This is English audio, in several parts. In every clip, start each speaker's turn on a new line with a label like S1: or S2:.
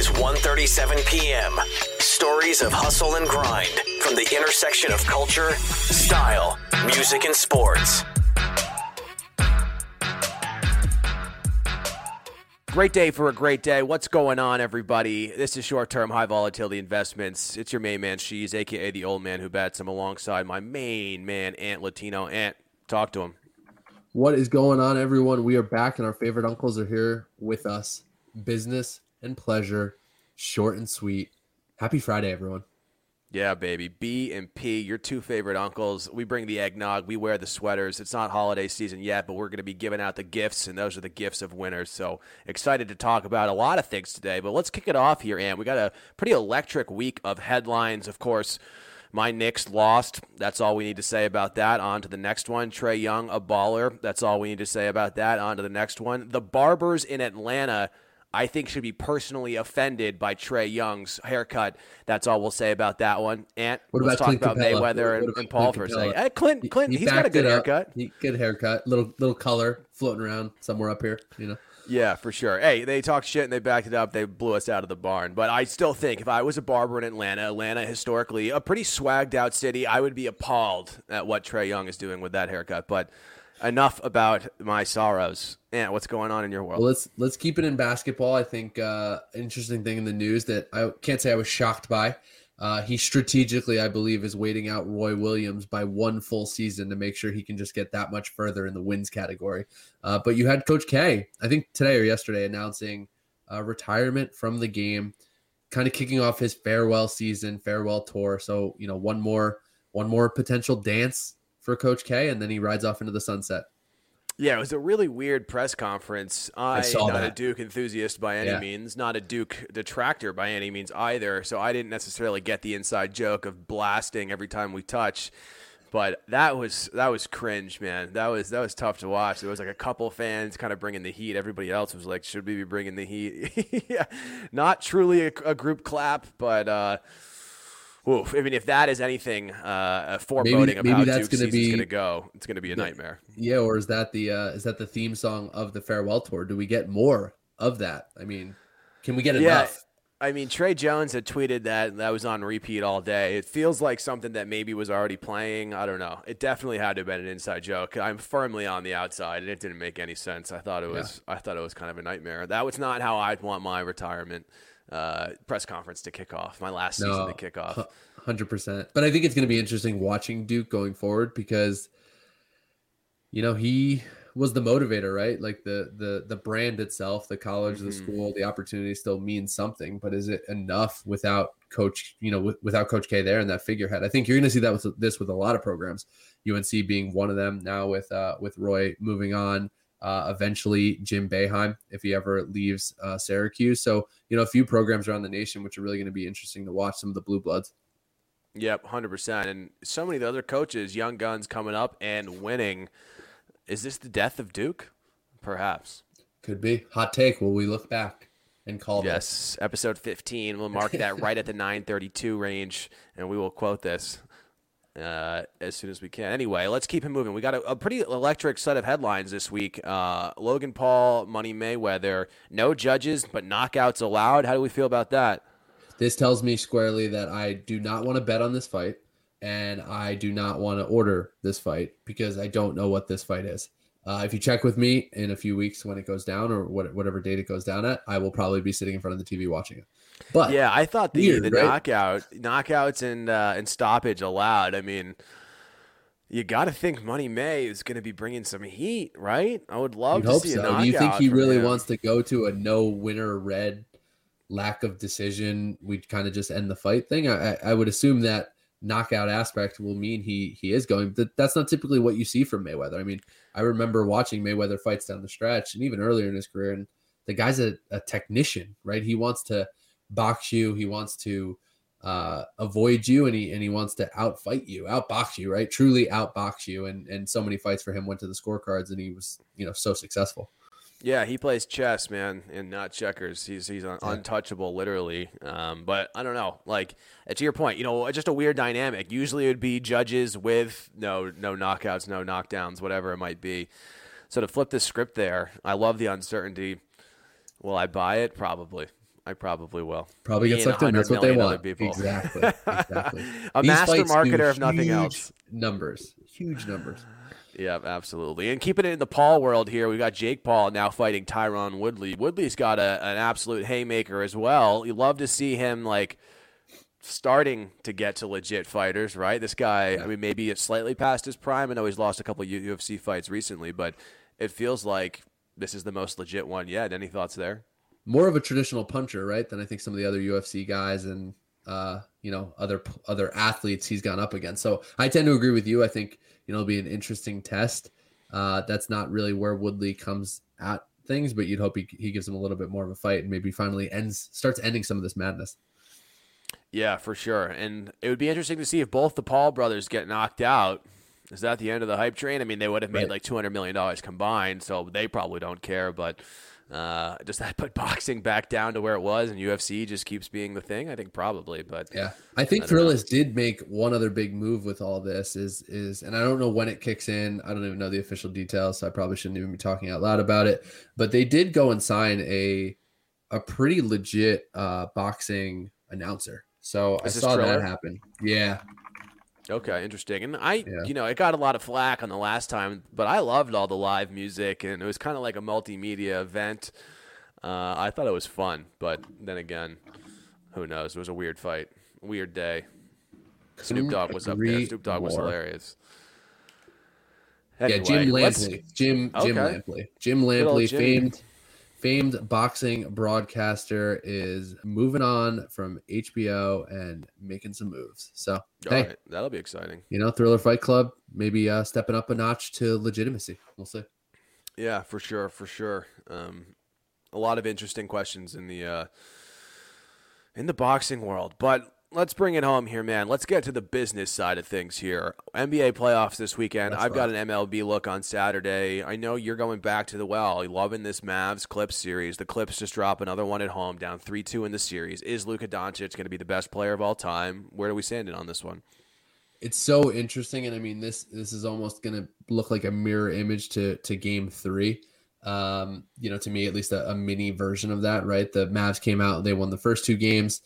S1: is 1:37 p.m. Stories of hustle and grind from the intersection of culture, style, music, and sports.
S2: Great day for a great day. What's going on, everybody? This is short term high volatility investments. It's your main man, Shees, aka the old man who bets. I'm alongside my main man, Ant Latino. Ant, talk to him.
S3: What is going on, everyone? We are back, and our favorite uncles are here with us. Business and pleasure, short and sweet. Happy Friday, everyone.
S2: Yeah, baby. B and P, your two favorite uncles. We bring the eggnog. We wear the sweaters. It's not holiday season yet, but we're going to be giving out the gifts, and those are the gifts of winners. So excited to talk about a lot of things today. But let's kick it off here, Ant. We got a pretty electric week of headlines. Of course, my Knicks lost. That's all we need to say about that. On to the next one. Trae Young, a baller. That's all we need to say about that. On to the next one. The Barbers in Atlanta I think should be personally offended by Trae Young's haircut. That's all we'll say about that one. And
S3: what
S2: let's
S3: about
S2: talk
S3: Clint
S2: about
S3: Capela?
S2: Mayweather and, and Paul for a second. Hey, Clint, Clint,
S3: he,
S2: he has got a good haircut.
S3: He, good haircut. Little little color floating around somewhere up here. You know.
S2: Yeah, for sure. Hey, they talked shit and they backed it up. They blew us out of the barn. But I still think if I was a barber in Atlanta, Atlanta historically a pretty swagged out city, I would be appalled at what Trae Young is doing with that haircut. But enough about my sorrows. Yeah, what's going on in your world?
S3: Well, let's let's keep it in basketball. I think uh, interesting thing in the news that I can't say I was shocked by. Uh, he strategically, I believe, is waiting out Roy Williams by one full season to make sure he can just get that much further in the wins category. Uh, but you had Coach K, I think today or yesterday, announcing uh, retirement from the game, kind of kicking off his farewell season, farewell tour. So you know, one more one more potential dance for Coach K, and then he rides off into the sunset.
S2: Yeah, it was a really weird press conference. I,
S3: I saw
S2: not
S3: that.
S2: a Duke enthusiast by any
S3: Yeah.
S2: means, not a Duke detractor by any means either. So I didn't necessarily get the inside joke of blasting every time we touch. But that was that was cringe, man. That was that was tough to watch. There was like a couple fans kind of bringing the heat. Everybody else was like, "Should we be bringing the heat?" yeah, not truly a, a group clap, but uh, oof. I mean, if that is anything uh, a foreboding of
S3: maybe
S2: how
S3: that's
S2: Duke's
S3: gonna be-
S2: going to go, it's going to be a
S3: Yeah.
S2: nightmare.
S3: Yeah, or is that the uh, is that the theme song of the farewell tour? Do we get more of that? I mean, can we get
S2: Yeah.
S3: enough?
S2: I mean, Tre Jones had tweeted that that was on repeat all day. It feels like something that maybe was already playing. I don't know. It definitely had to have been an inside joke. I'm firmly on the outside, and it didn't make any sense. I thought it was. I thought it was kind of a nightmare. That was not how I'd want my retirement uh, press conference to kick off. My last season to kick off.
S3: Hundred percent. But I think it's going to be interesting watching Duke going forward because, you know, he was the motivator, right? Like the the the brand itself, the college, the
S2: Mhm.
S3: school, the opportunity still means something. But is it enough without Coach? You know, with, without Coach K there and that figurehead? I think you're going to see that with this with a lot of programs. UNC being one of them now with uh, with Roy moving on. Uh, eventually, Jim Boeheim, if he ever leaves uh, Syracuse. So, you know, a few programs around the nation, which are really going to be interesting to watch. Some of the blue bloods.
S2: Yep, hundred percent. And so many of the other coaches, young guns coming up and winning. Is this the death of Duke? Perhaps.
S3: Could be hot take. Will we look back and call this?
S2: Yes, episode 15. We'll mark that right at the 932 range, and we will quote this uh, as soon as we can. Anyway, let's keep it moving. We got a, a pretty electric set of headlines this week. Uh, Logan Paul, Money Mayweather, no judges, but knockouts allowed. How do we feel about that?
S3: This tells me squarely that I do not want to bet on this fight, and I do not want to order this fight because I don't know what this fight is. Uh, if you check with me in a few weeks when it goes down or what, whatever date it goes down at, I will probably be sitting in front of the TV watching it. But
S2: Yeah, I thought the,
S3: Weird,
S2: the
S3: right?
S2: knockout, knockouts and uh, and stoppage allowed. I mean, you got to think Money May is going to be bringing some heat, right? I would love
S3: You'd
S2: to
S3: hope
S2: see a
S3: so.
S2: knockout.
S3: Do you think he really
S2: him.
S3: wants to go to a no winner red lack of decision? We kind of just end the fight thing. I, I would assume that knockout aspect will mean he he is going. But that's not typically what you see from Mayweather. I mean, I remember watching Mayweather fights down the stretch and even earlier in his career, and the guy's a, a technician, right? He wants to box you. He wants to uh, avoid you, and he and he wants to outfight you, outbox you, right? Truly outbox you. And and so many fights for him went to the scorecards, and he was you know so successful.
S2: Yeah, he plays chess, man, and not checkers. He's he's un-
S3: Yeah.
S2: untouchable, literally. Um, but I don't know. Like to your point, you know, just a weird dynamic. Usually, it would be judges with no no knockouts, no knockdowns, whatever it might be. So to flip the script there, I love the uncertainty. Will I buy it? Probably. I probably will.
S3: Probably get sucked in. That's what they want.
S2: people.
S3: Exactly. Exactly.
S2: A
S3: These
S2: master marketer if nothing
S3: huge
S2: else.
S3: Numbers. Huge numbers.
S2: Yeah, absolutely. And keeping it in the Paul world here, we got Jake Paul now fighting Tyron Woodley. Woodley's got a, an absolute haymaker as well. You love to see him like starting to get to legit fighters, right? This guy, I mean, maybe it's slightly past his prime. I know he's lost a couple of UFC fights recently, but it feels like this is the most legit one yet. Any thoughts there?
S3: More of a traditional puncher, right? Than I think some of the other UFC guys and uh, you know other other athletes he's gone up against. So I tend to agree with you. I think you know it'll be an interesting test. Uh, that's not really where Woodley comes at things, but you'd hope he, he gives him a little bit more of a fight and maybe finally ends starts ending some of this madness.
S2: Yeah, for sure. And it would be interesting to see if both the Paul brothers get knocked out. Is that the end of the hype train? I mean, they would have made
S3: Right.
S2: like two hundred million dollars combined, so they probably don't care. But uh, does that put boxing back down to where it was, and UFC just keeps being the thing? I think probably. But
S3: Yeah, I think
S2: I.
S3: Triller did make one other big move with all this. Is is and I don't know when it kicks in. I don't even know the official details, so I probably shouldn't even be talking out loud about it. But they did go and sign a a pretty legit uh, boxing announcer. So I
S2: Is this
S3: saw that happen. Yeah,
S2: okay, interesting. And I,
S3: Yeah.
S2: you know, it got a lot of flack on the last time, but I loved all the live music, and it was kind of like a multimedia event. Uh, I thought it was fun, but then again, who knows? It was a weird fight, weird day. Snoop Dogg was up there. Snoop Dogg was hilarious.
S3: yeah. Jim Lampley, Jim Jim
S2: Okay.
S3: Lampley, Jim Lampley, famed famed boxing broadcaster, is moving on from HBO and making some moves. So
S2: All
S3: hey,
S2: right, that'll be exciting.
S3: you know, Triller Fight Club, maybe uh, stepping up a notch to legitimacy. We'll see.
S2: Yeah, for sure, for sure. Um, a lot of interesting questions in the uh, in the boxing world, but let's bring it home here, man. Let's get to the business side of things here. NBA playoffs this weekend.
S3: That's
S2: I've got an MLB look on Saturday. I know you're going back to the well. Loving this Mavs Clips series. The Clips just drop another one at home, down three two in the series. Is Luka Doncic going to be the best player of all time? Where do we stand in on this one?
S3: It's so interesting, and I mean this this is almost going to look like a mirror image to to Game Three. Um, you know, to me at least a, a mini version of that, right? The Mavs came out, they won the first two games.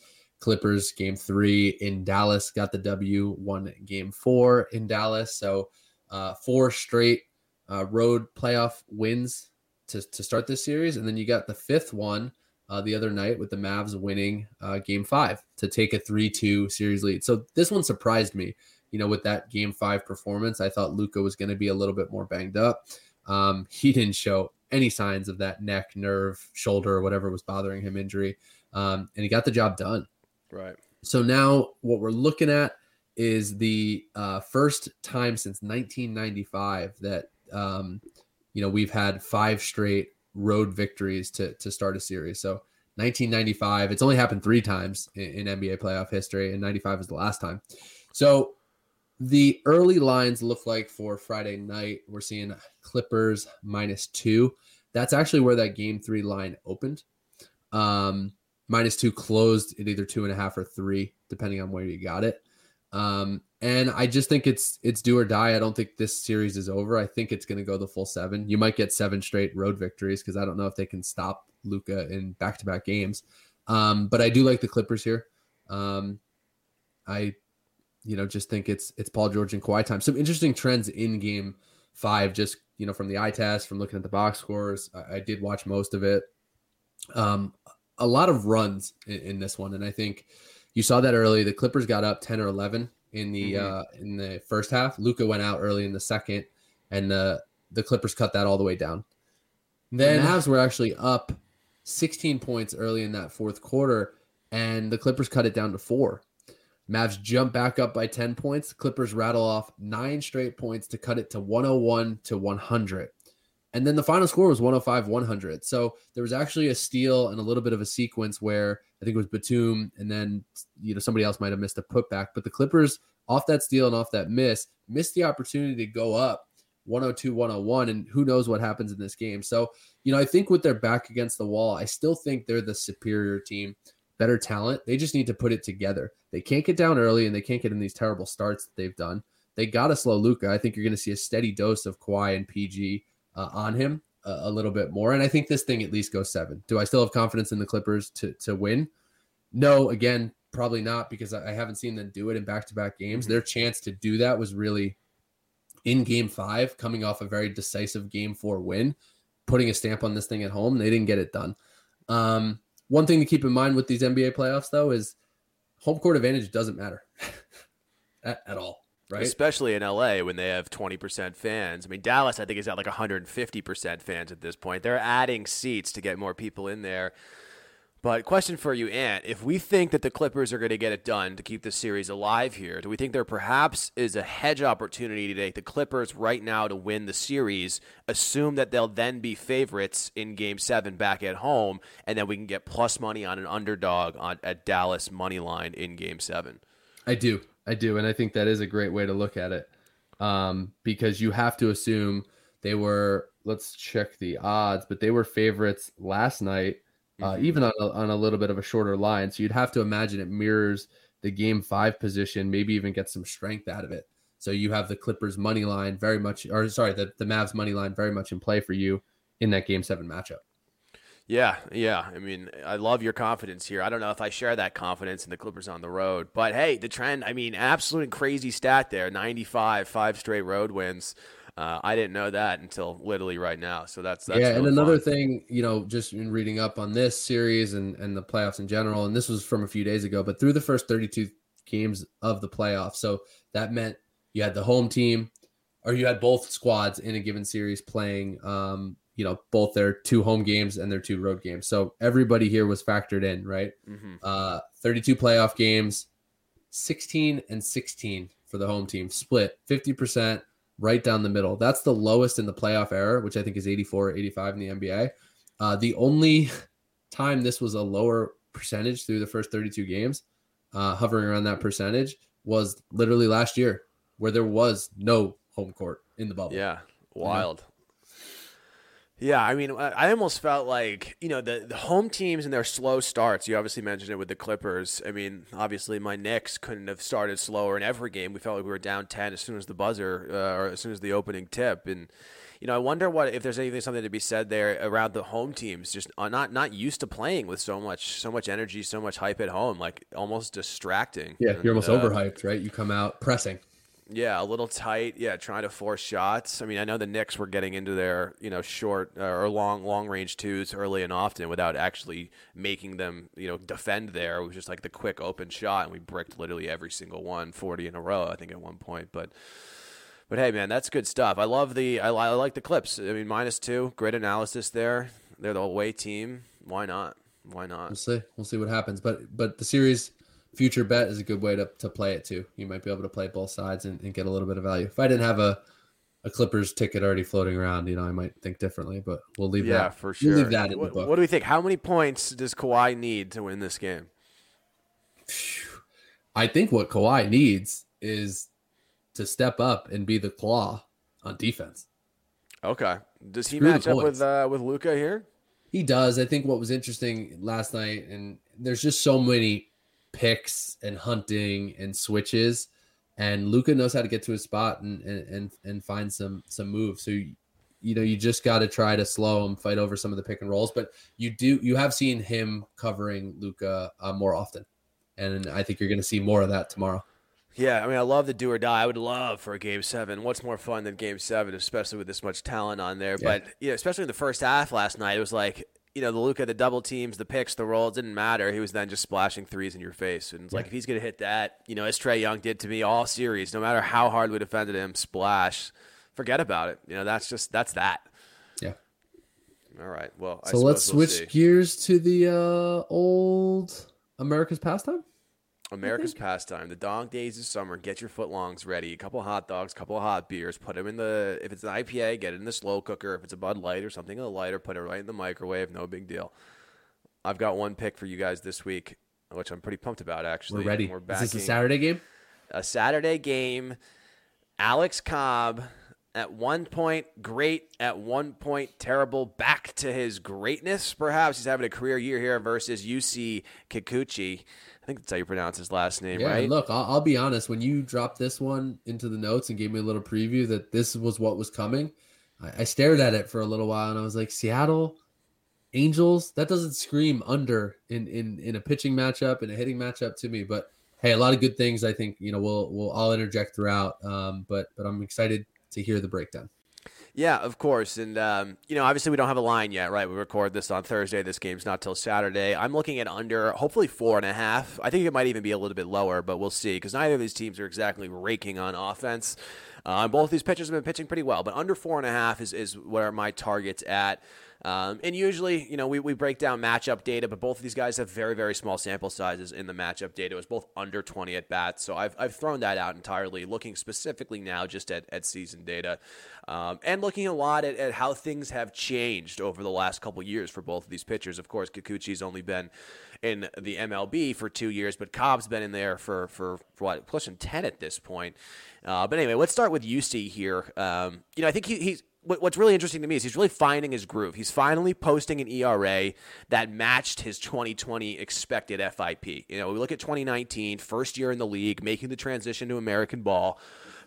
S3: Clippers game three in Dallas got the W. Won game four in Dallas, so uh, four straight uh, road playoff wins to to start this series, and then you got the fifth one uh, the other night with the Mavs winning uh, game five to take a 3 2 series lead. So this one surprised me, you know, with that game five performance. I thought Luka was going to be a little bit more banged up. Um, he didn't show any signs of that neck, nerve, shoulder, or whatever was bothering him injury. Um, and he got the job done.
S2: Right.
S3: So now what we're looking at is the uh, first time since 1995 that um, you know we've had five straight road victories to to start a series. So 1995, it's only happened three times in, in NBA playoff history, and 95 is the last time. So the early lines look like for Friday night, we're seeing Clippers minus two. That's actually where that game three line opened. Um, minus two closed at either two and a half or three, depending on where you got it. Um, and I just think it's it's do or die. I don't think this series is over. I think it's going to go the full seven. You might get seven straight road victories because I don't know if they can stop Luka in back to back games. Um, but I do like the Clippers here. Um, I, you know, just think it's it's Paul George and Kawhi time. Some interesting trends in Game Five, just you know, from the eye test, from looking at the box scores. I, I did watch most of it. Um, a lot of runs in, in this one, and I think you saw that early. The Clippers got up ten or eleven in the
S2: Mhm.
S3: uh, in the first half. Luka went out early in the second, and the the Clippers cut that all the way down. Then
S2: Yeah.
S3: Mavs were actually up 16 points early in that fourth quarter, and the Clippers cut it down to four. Mavs jump back up by 10 points. Clippers rattle off nine straight points to cut it to 101 to 100. And then the final score was 105 100. So there was actually a steal and a little bit of a sequence where I think it was Batum and then you know somebody else might have missed a putback, but the Clippers off that steal and off that miss missed the opportunity to go up 102 101 and who knows what happens in this game. So, you know, I think with their back against the wall, I still think they're the superior team, better talent. They just need to put it together. They can't get down early and they can't get in these terrible starts that they've done. They got to slow Luka. I think you're going to see a steady dose of Kawhi and PG uh, on him. a, a little bit more. And I think this thing at least goes seven. Do I still have confidence in the Clippers to to win? No, again, probably not because I, I haven't seen them do it in back to back games.
S2: Mhm.
S3: Their chance to do that was really in game five, coming off a very decisive game four win, putting a stamp on this thing at home. They didn't get it done. Um, one thing to keep in mind with these NBA playoffs, though, is home court advantage doesn't matter at, at all, right?
S2: Especially in LA when they have 20% fans. I mean, Dallas, I think, is at like 150% fans at this point. They're adding seats to get more people in there. But question for you, Ant: If we think that the Clippers are going to get it done to keep the series alive here, do we think there perhaps is a hedge opportunity to take the Clippers right now to win the series? Assume that they'll then be favorites in Game Seven back at home, and then we can get plus money on an underdog on at Dallas money line in Game Seven.
S3: I do. I do. And I think that is a great way to look at it um, because you have to assume they were, let's check the odds, but they were favorites last night, uh,
S2: Mhm.
S3: even on a, on a little bit of a shorter line. So you'd have to imagine it mirrors the game five position, maybe even get some strength out of it. So you have the Clippers money line very much, or sorry, the, the Mavs money line very much in play for you in that game seven matchup.
S2: Yeah, yeah. I mean, I love your confidence here. I don't know if I share that confidence in the Clippers on the road, but hey, the trend, I mean, absolute crazy stat there 95, five straight road wins. Uh, I didn't know that until literally right now. So that's, that's
S3: yeah, and another
S2: fun.
S3: thing, you know, just in reading up on this series and and the playoffs in general, and this was from a few days ago, but through the first 32 games of the playoffs, so that meant you had the home team, or you had both squads in a given series playing, um, you know, both their two home games and their two road games. So everybody here was factored in, right?
S2: Mhm.
S3: Uh, 32 playoff games, 16 and 16 for the home team, split 50% right down the middle. That's the lowest in the playoff era, which I think is 84, 85 in the NBA. Uh, the only time this was a lower percentage through the first 32 games, uh, hovering around that percentage, was literally last year, where there was no home court in the bubble.
S2: Yeah, wild. Yeah, I mean, I almost felt like you know the the home teams and their slow starts. You obviously mentioned it with the Clippers. I mean, obviously my Knicks couldn't have started slower in every game. We felt like we were down ten as soon as the buzzer uh, or as soon as the opening tip. And you know, I wonder what if there's anything something to be said there around the home teams just not not used to playing with so much so much energy, so much hype at home, like almost distracting.
S3: Yeah, you're almost
S2: uh,
S3: overhyped, right? You come out pressing.
S2: Yeah, a little tight. Yeah, trying to force shots. I mean, I know the Knicks were getting into their you know short uh, or long long range twos early and often without actually making them you know defend there. It was just like the quick open shot, and we bricked literally every single one, forty in a row, I think at one point. But but hey, man, that's good stuff. I love the I, I like the clips. I mean, minus two, great analysis there. They're the away team. Why not? Why not?
S3: We'll see. We'll see what happens. But but the series future bet is a good way to, to play it too. You might be able to play both sides and, and get a little bit of value. If I didn't have a, a Clippers ticket already floating around, you know, I might think differently. But we'll leave
S2: Yeah,
S3: that.
S2: for
S3: we'll
S2: sure.
S3: leave that in
S2: what,
S3: the book.
S2: what do we think? How many points does Kawhi need to win this game?
S3: I think what Kawhi needs is to step up and be the claw on defense.
S2: Okay. Does he
S3: Screw
S2: match up with uh, with Luka here?
S3: He does. I think what was interesting last night, and there's just so many picks and hunting and switches, and Luka knows how to get to his spot and and and, and find some some moves. So you, you know you just got to try to slow him, fight over some of the pick and rolls. But you do you have seen him covering Luka uh, more often, and I think you're going to see more of that tomorrow.
S2: Yeah, I mean, I love the do or die. I would love for a game seven. What's more fun than game seven, especially with this much talent on there?
S3: Yeah.
S2: But you know, especially in the first half last night, it was like you know the Luka, the double teams, the picks, the rolls didn't matter. He was then just splashing threes in your face, and it's like if he's gonna hit that, you know, as Trae Young did to me all series, no matter how hard we defended him, splash, forget about it. You know, that's just that's that.
S3: Yeah.
S2: All right. Well, I
S3: So let's
S2: we'll
S3: switch
S2: see.
S3: gears to the uh, old America's pastime.
S2: America's pastime, the dog days of summer. Get your footlongs ready. A couple of hot dogs, a couple of hot beers. Put them in the. If it's an IPA, get it in the slow cooker. If it's a Bud Light or something a little lighter, put it right in the microwave. No big deal. I've got one pick for you guys this week, which I'm pretty pumped about. Actually,
S3: We're ready.
S2: We're
S3: Is this a Saturday game?
S2: a Saturday game. Alex Cobb, at one point great, at one point terrible, back to his greatness. Perhaps he's having a career year here versus Yusei Kikuchi. I think that's how you pronounce his last name,
S3: Yeah,
S2: right?
S3: look, I'll, I'll be honest. When you dropped this one into the notes and gave me a little preview that this was what was coming, I, I stared at it for a little while and I was like, Seattle Angels, that doesn't scream under in in in a pitching matchup and a hitting matchup to me. But hey, a lot of good things. I think you know we'll we'll all interject throughout. Um, but but I'm excited to hear the breakdown.
S2: Yeah, of course. And, um, you know, obviously we don't have a line yet, right? We record this on Thursday. This game's not till Saturday. I'm looking at under, hopefully four and a half. I think it might even be a little bit lower, but we'll see because neither of these teams are exactly raking on offense. Uh, both these pitchers have been pitching pretty well, but under four and a half is, is where my target's at. Um, and usually, you know, we, we break down matchup data, but both of these guys have very, very small sample sizes in the matchup data. It was both under 20 at bats. So I've, I've thrown that out entirely, looking specifically now just at, at season data um, and looking a lot at, at how things have changed over the last couple years for both of these pitchers. Of course, Kikuchi's only been in the MLB for two years, but Cobb's been in there for, for, for what, pushing 10 at this point. Uh, but anyway, let's start with Yusei here. Um, you know, I think he, he's what's really interesting to me is he's really finding his groove. He's finally posting an ERA that matched his 2020 expected FIP. You know, we look at 2019, first year in the league, making the transition to American ball,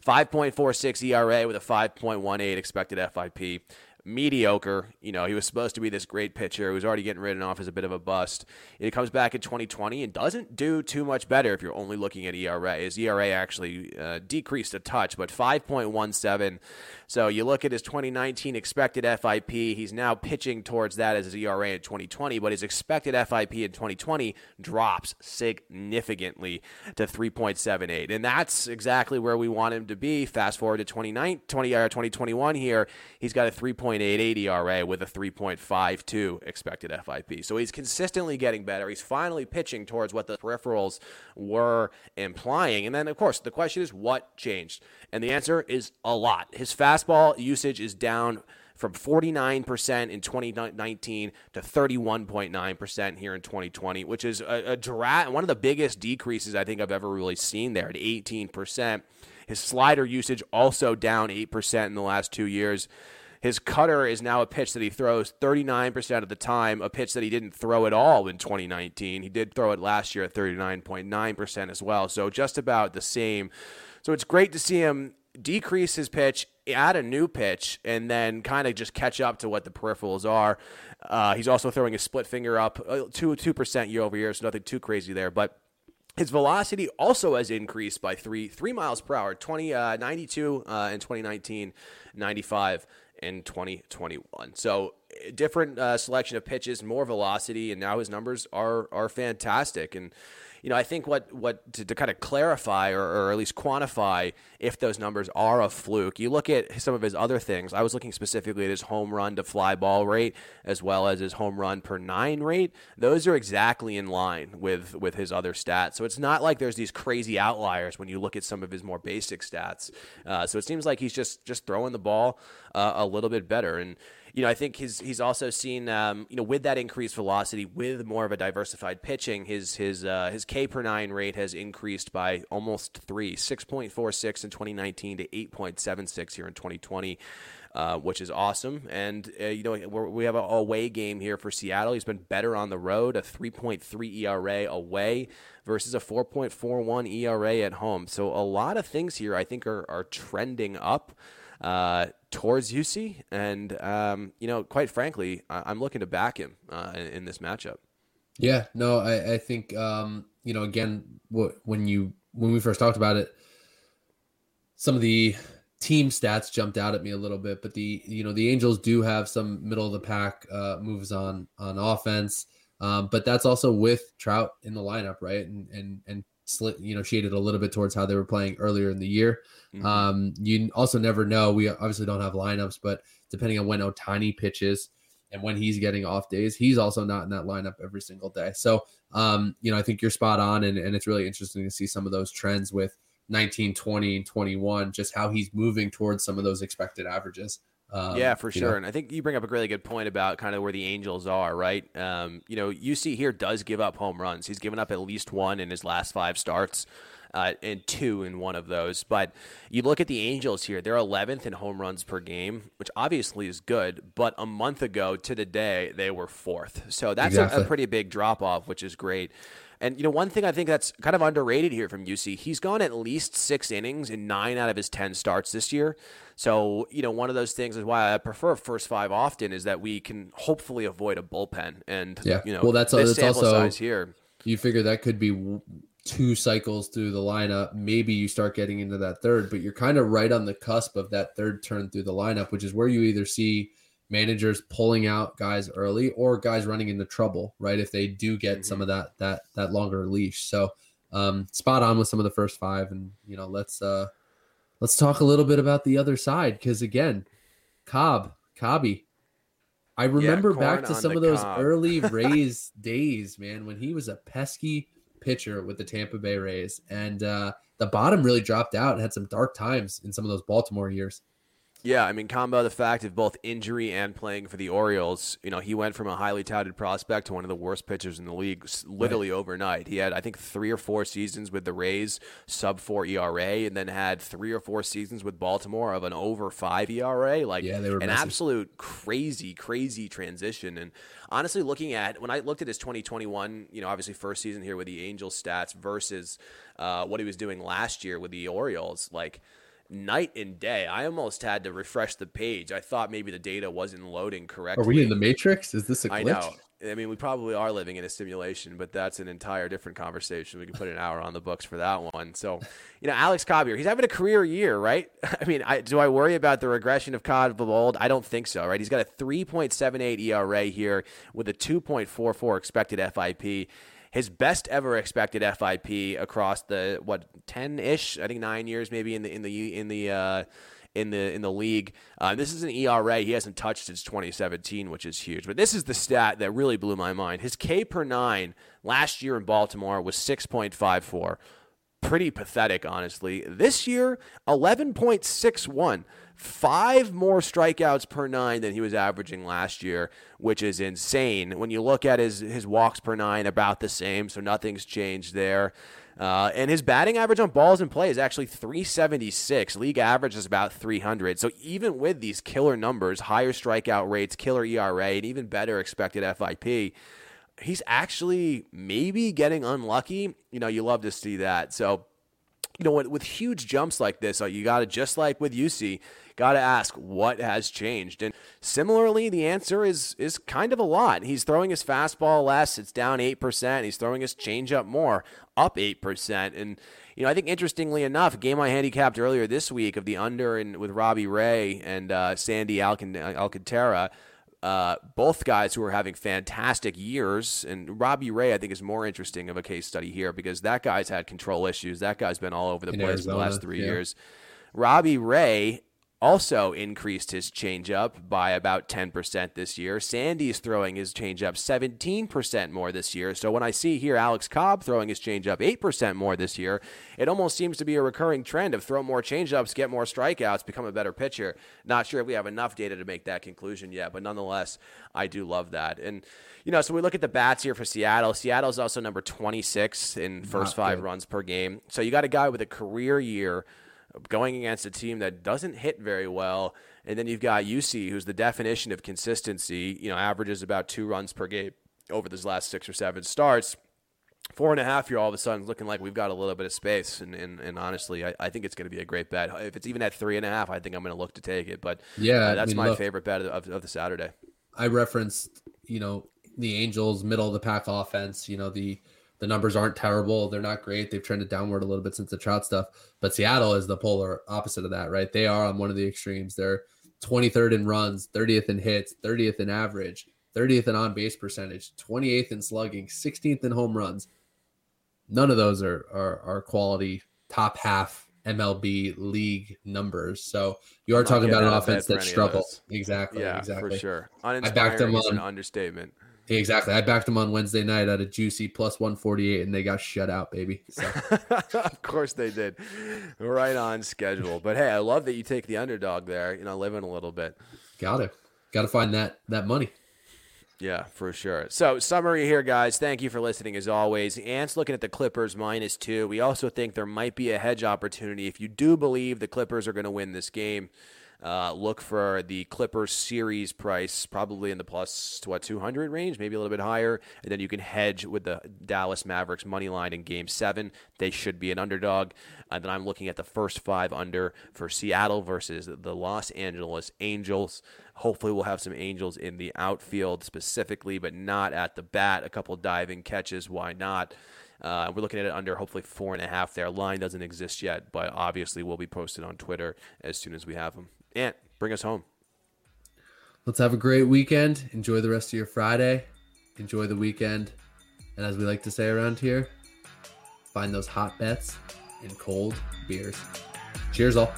S2: 5.46 ERA with a 5.18 expected FIP mediocre. You know, he was supposed to be this great pitcher. He was already getting written off as a bit of a bust. He comes back in 2020 and doesn't do too much better if you're only looking at ERA. His ERA actually uh, decreased a touch, but 5.17. So you look at his 2019 expected FIP. He's now pitching towards that as his ERA in 2020, but his expected FIP in 2020 drops significantly to 3.78. And that's exactly where we want him to be. Fast forward to 2019, 20, uh, 2021 here, he's got a 3. 3.88 ERA with a 3.52 expected FIP. So he's consistently getting better. He's finally pitching towards what the peripherals were implying. And then, of course, the question is what changed? And the answer is a lot. His fastball usage is down from 49% in 2019 to 31.9% here in 2020, which is a, a dra- one of the biggest decreases I think I've ever really seen there at 18%. His slider usage also down 8% in the last two years. His cutter is now a pitch that he throws 39% of the time, a pitch that he didn't throw at all in 2019. He did throw it last year at 39.9% as well. So just about the same. So it's great to see him decrease his pitch, add a new pitch, and then kind of just catch up to what the peripherals are. Uh, he's also throwing his split finger up uh, two two percent year over year, so nothing too crazy there. But his velocity also has increased by three three miles per hour, 20, uh, 92 uh, in 2019, 95 in 2021. So different uh, selection of pitches, more velocity, and now his numbers are are fantastic. And you know, I think what what to, to kind of clarify or, or, at least quantify if those numbers are a fluke. You look at some of his other things. I was looking specifically at his home run to fly ball rate as well as his home run per nine rate. Those are exactly in line with with his other stats. So it's not like there's these crazy outliers when you look at some of his more basic stats. Uh, so it seems like he's just just throwing the ball uh, a little bit better and you know, I think his he's also seen um, you know with that increased velocity, with more of a diversified pitching, his his uh, his K per nine rate has increased by almost three, six point four six in 2019 to eight point seven six here in 2020. Uh, which is awesome. And, uh, you know, we have a away game here for Seattle. He's been better on the road, a 3.3 ERA away versus a 4.41 ERA at home. So a lot of things here I think are, are trending up uh, towards Yusei, and um, you know, quite frankly, I- am looking to back him uh, in-, this matchup.
S3: Yeah, no, I, I think um, you know, again, when you when we first talked about it, some of the team stats jumped out at me a little bit, but the you know the Angels do have some middle of the pack uh, moves on on offense, um, but that's also with Trout in the lineup, right? And and and you know, shaded a little bit towards how they were playing earlier in the year. Mm-hmm. Um, you also never know. We obviously don't have lineups, but depending on when Ohtani pitches and when he's getting off days, he's also not in that lineup every single day. So, um, you know, I think you're spot on, and, and it's really interesting to see some of those trends with 19, 20, and 21, just how he's moving towards some of those expected averages.
S2: Um, yeah, for sure. Know. And I think you bring up a really good point about kind of where the Angels are, right? Um, you know, Yusei here does give up home runs. He's given up at least one in his last five starts. Uh, and two in one of those. But you look at the Angels here, they're 11th in home runs per game, which obviously is good. But a month ago to the day, they were fourth. So that's exactly. a, a, pretty big drop off, which is great. And you know, one thing I think that's kind of underrated here from Yusei, he's gone at least six innings in nine out of his ten starts this year. So you know, one of those things is why I prefer first five often is that we can hopefully avoid a bullpen. And
S3: Yeah.
S2: you know,
S3: Well, that's- that's also-
S2: here.
S3: You figure that could be two cycles through the lineup. Maybe you start getting into that third, but you're kind of right on the cusp of that third turn through the lineup, which is where you either see managers pulling out guys early or guys running into trouble, right? If they do get some of that that that longer leash. So um spot on with some of the first five. And you know, let's uh let's talk a little bit about the other side because again, Cobb, Cobby. I remember back to some of those
S2: Cobb.
S3: early Rays days, man, when he was a pesky pitcher with the Tampa Bay Rays. And uh the bottom really dropped out and had some dark times in some of those Baltimore years.
S2: Yeah, I mean, combo the fact of both injury and playing for the Orioles. You know, he went from a highly touted prospect to one of the worst pitchers in the league literally overnight. He had, I think, three or four seasons with the Rays, sub four ERA, and then had three or four seasons with Baltimore of an over five ERA. Like,
S3: Yeah, they were
S2: an absolute crazy, crazy transition. And honestly, looking at when I looked at his 2021, you know, obviously first season here with the Angels stats versus uh, what he was doing last year with the Orioles, like night and day. I almost had to refresh the page. I thought maybe the data wasn't loading correctly.
S3: Are we in the Matrix? Is this a glitch?
S2: I know. I mean, we probably are living in a simulation, but that's an entire different conversation. We can put an hour on the books for that one. So, you know, Alex Cobb here, he's having a career year, right? I mean, I, do I worry about the regression of Cobb of old? I don't think so, right? He's got a 3.78 ERA here with a 2.44 expected FIP. His best ever expected FIP across the what ten ish, I think nine years maybe in the in the in the uh, in the in the league. Uh, this is an ERA he hasn't touched since 2017, which is huge. But this is the stat that really blew my mind. His K per nine last year in Baltimore was 6.54. Pretty pathetic, honestly. This year, 11.61. Five more strikeouts per nine than he was averaging last year, which is insane. When you look at his his walks per nine, about the same, so nothing's changed there. Uh, and his batting average on balls in play is actually 376. League average is about 300. So even with these killer numbers, higher strikeout rates, killer ERA, and even better expected FIP, he's actually maybe getting unlucky. You know, you love to see that. So, you know, with, with huge jumps like this, uh, you got to, just like with Yusei, got to ask what has changed. And similarly, the answer is is kind of a lot. He's throwing his fastball less, it's down 8%. He's throwing his changeup more, up 8%. And, you know, I think interestingly enough, game I handicapped earlier this week of the under and with Robbie Ray and uh, Sandy Alcan- Alcantara, uh, both guys who are having fantastic years. And Robbie Ray, I think, is more interesting of a case study here because that guy's had control issues. That guy's been all over the
S3: In
S2: place for the last three
S3: yeah.
S2: years. Robbie Ray also increased his changeup by about 10% this year. Sandy's throwing his changeup 17% more this year. So when I see here Alex Cobb throwing his changeup 8% more this year, it almost seems to be a recurring trend of throw more changeups, get more strikeouts, become a better pitcher. Not sure if we have enough data to make that conclusion yet, but nonetheless, I do love that. And you know, so we look at the bats here for Seattle. Seattle's also number 26 in first
S3: Not
S2: five
S3: good.
S2: runs per game. So you got a guy with a career year going against a team that doesn't hit very well. And then you've got Yusei, who's the definition of consistency, you know, averages about two runs per game over these last six or seven starts. Four and a half here, all of a sudden, looking like we've got a little bit of space. And, and, and honestly, I, I think it's going to be a great bet. If it's even at three and a half, I think I'm going to look to take it. But
S3: Yeah,
S2: uh,
S3: I
S2: that's
S3: mean,
S2: my
S3: look-
S2: favorite bet of, of the Saturday.
S3: I referenced, you know, the Angels middle of the pack offense. You know, the the numbers aren't terrible. They're not great. They've trended downward a little bit since the Trout stuff. But Seattle is the polar opposite of that, right? They are on one of the extremes. They're 23rd in runs, 30th in hits, 30th in average, 30th in on base percentage, 28th in slugging, 16th in home runs. None of those are are, are quality top half MLB league numbers. So you are talking about an
S2: out of bed
S3: offense that struggles. Exactly.
S2: Yeah,
S3: exactly.
S2: for sure.
S3: backed
S2: Uninspiring
S3: them
S2: is an understatement.
S3: Exactly. I backed them on Wednesday night at a juicy plus 148 and they got shut out, baby. So
S2: of course they did. Right on schedule. But hey, I love that you take the underdog there, you know, living a little bit.
S3: got to got to find that that money.
S2: Yeah, for sure. So, summary here, guys. Thank you for listening as always. Ant's looking at the Clippers minus two. We also think there might be a hedge opportunity if you do believe the Clippers are going to win this game. Uh, look for the Clippers series price, probably in the plus to what 200 range, maybe a little bit higher, and then you can hedge with the Dallas Mavericks money line in Game Seven. They should be an underdog. And then I'm looking at the first five under for Seattle versus the Los Angeles Angels. Hopefully, we'll have some Angels in the outfield specifically, but not at the bat. A couple diving catches, why not? Uh, we're looking at it under hopefully four and a half there. Line doesn't exist yet, but obviously will be posted on Twitter as soon as we have them. Ant, bring us home.
S3: Let's have a great weekend. Enjoy the rest of your Friday. Enjoy the weekend. And as we like to say around here, find those hot bets in cold beers. Cheers, all.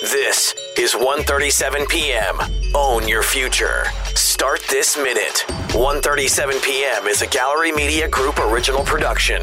S1: This is 1:37 p.m. Own your future. Start this minute. 1:37 p.m. is a Gallery Media Group original production.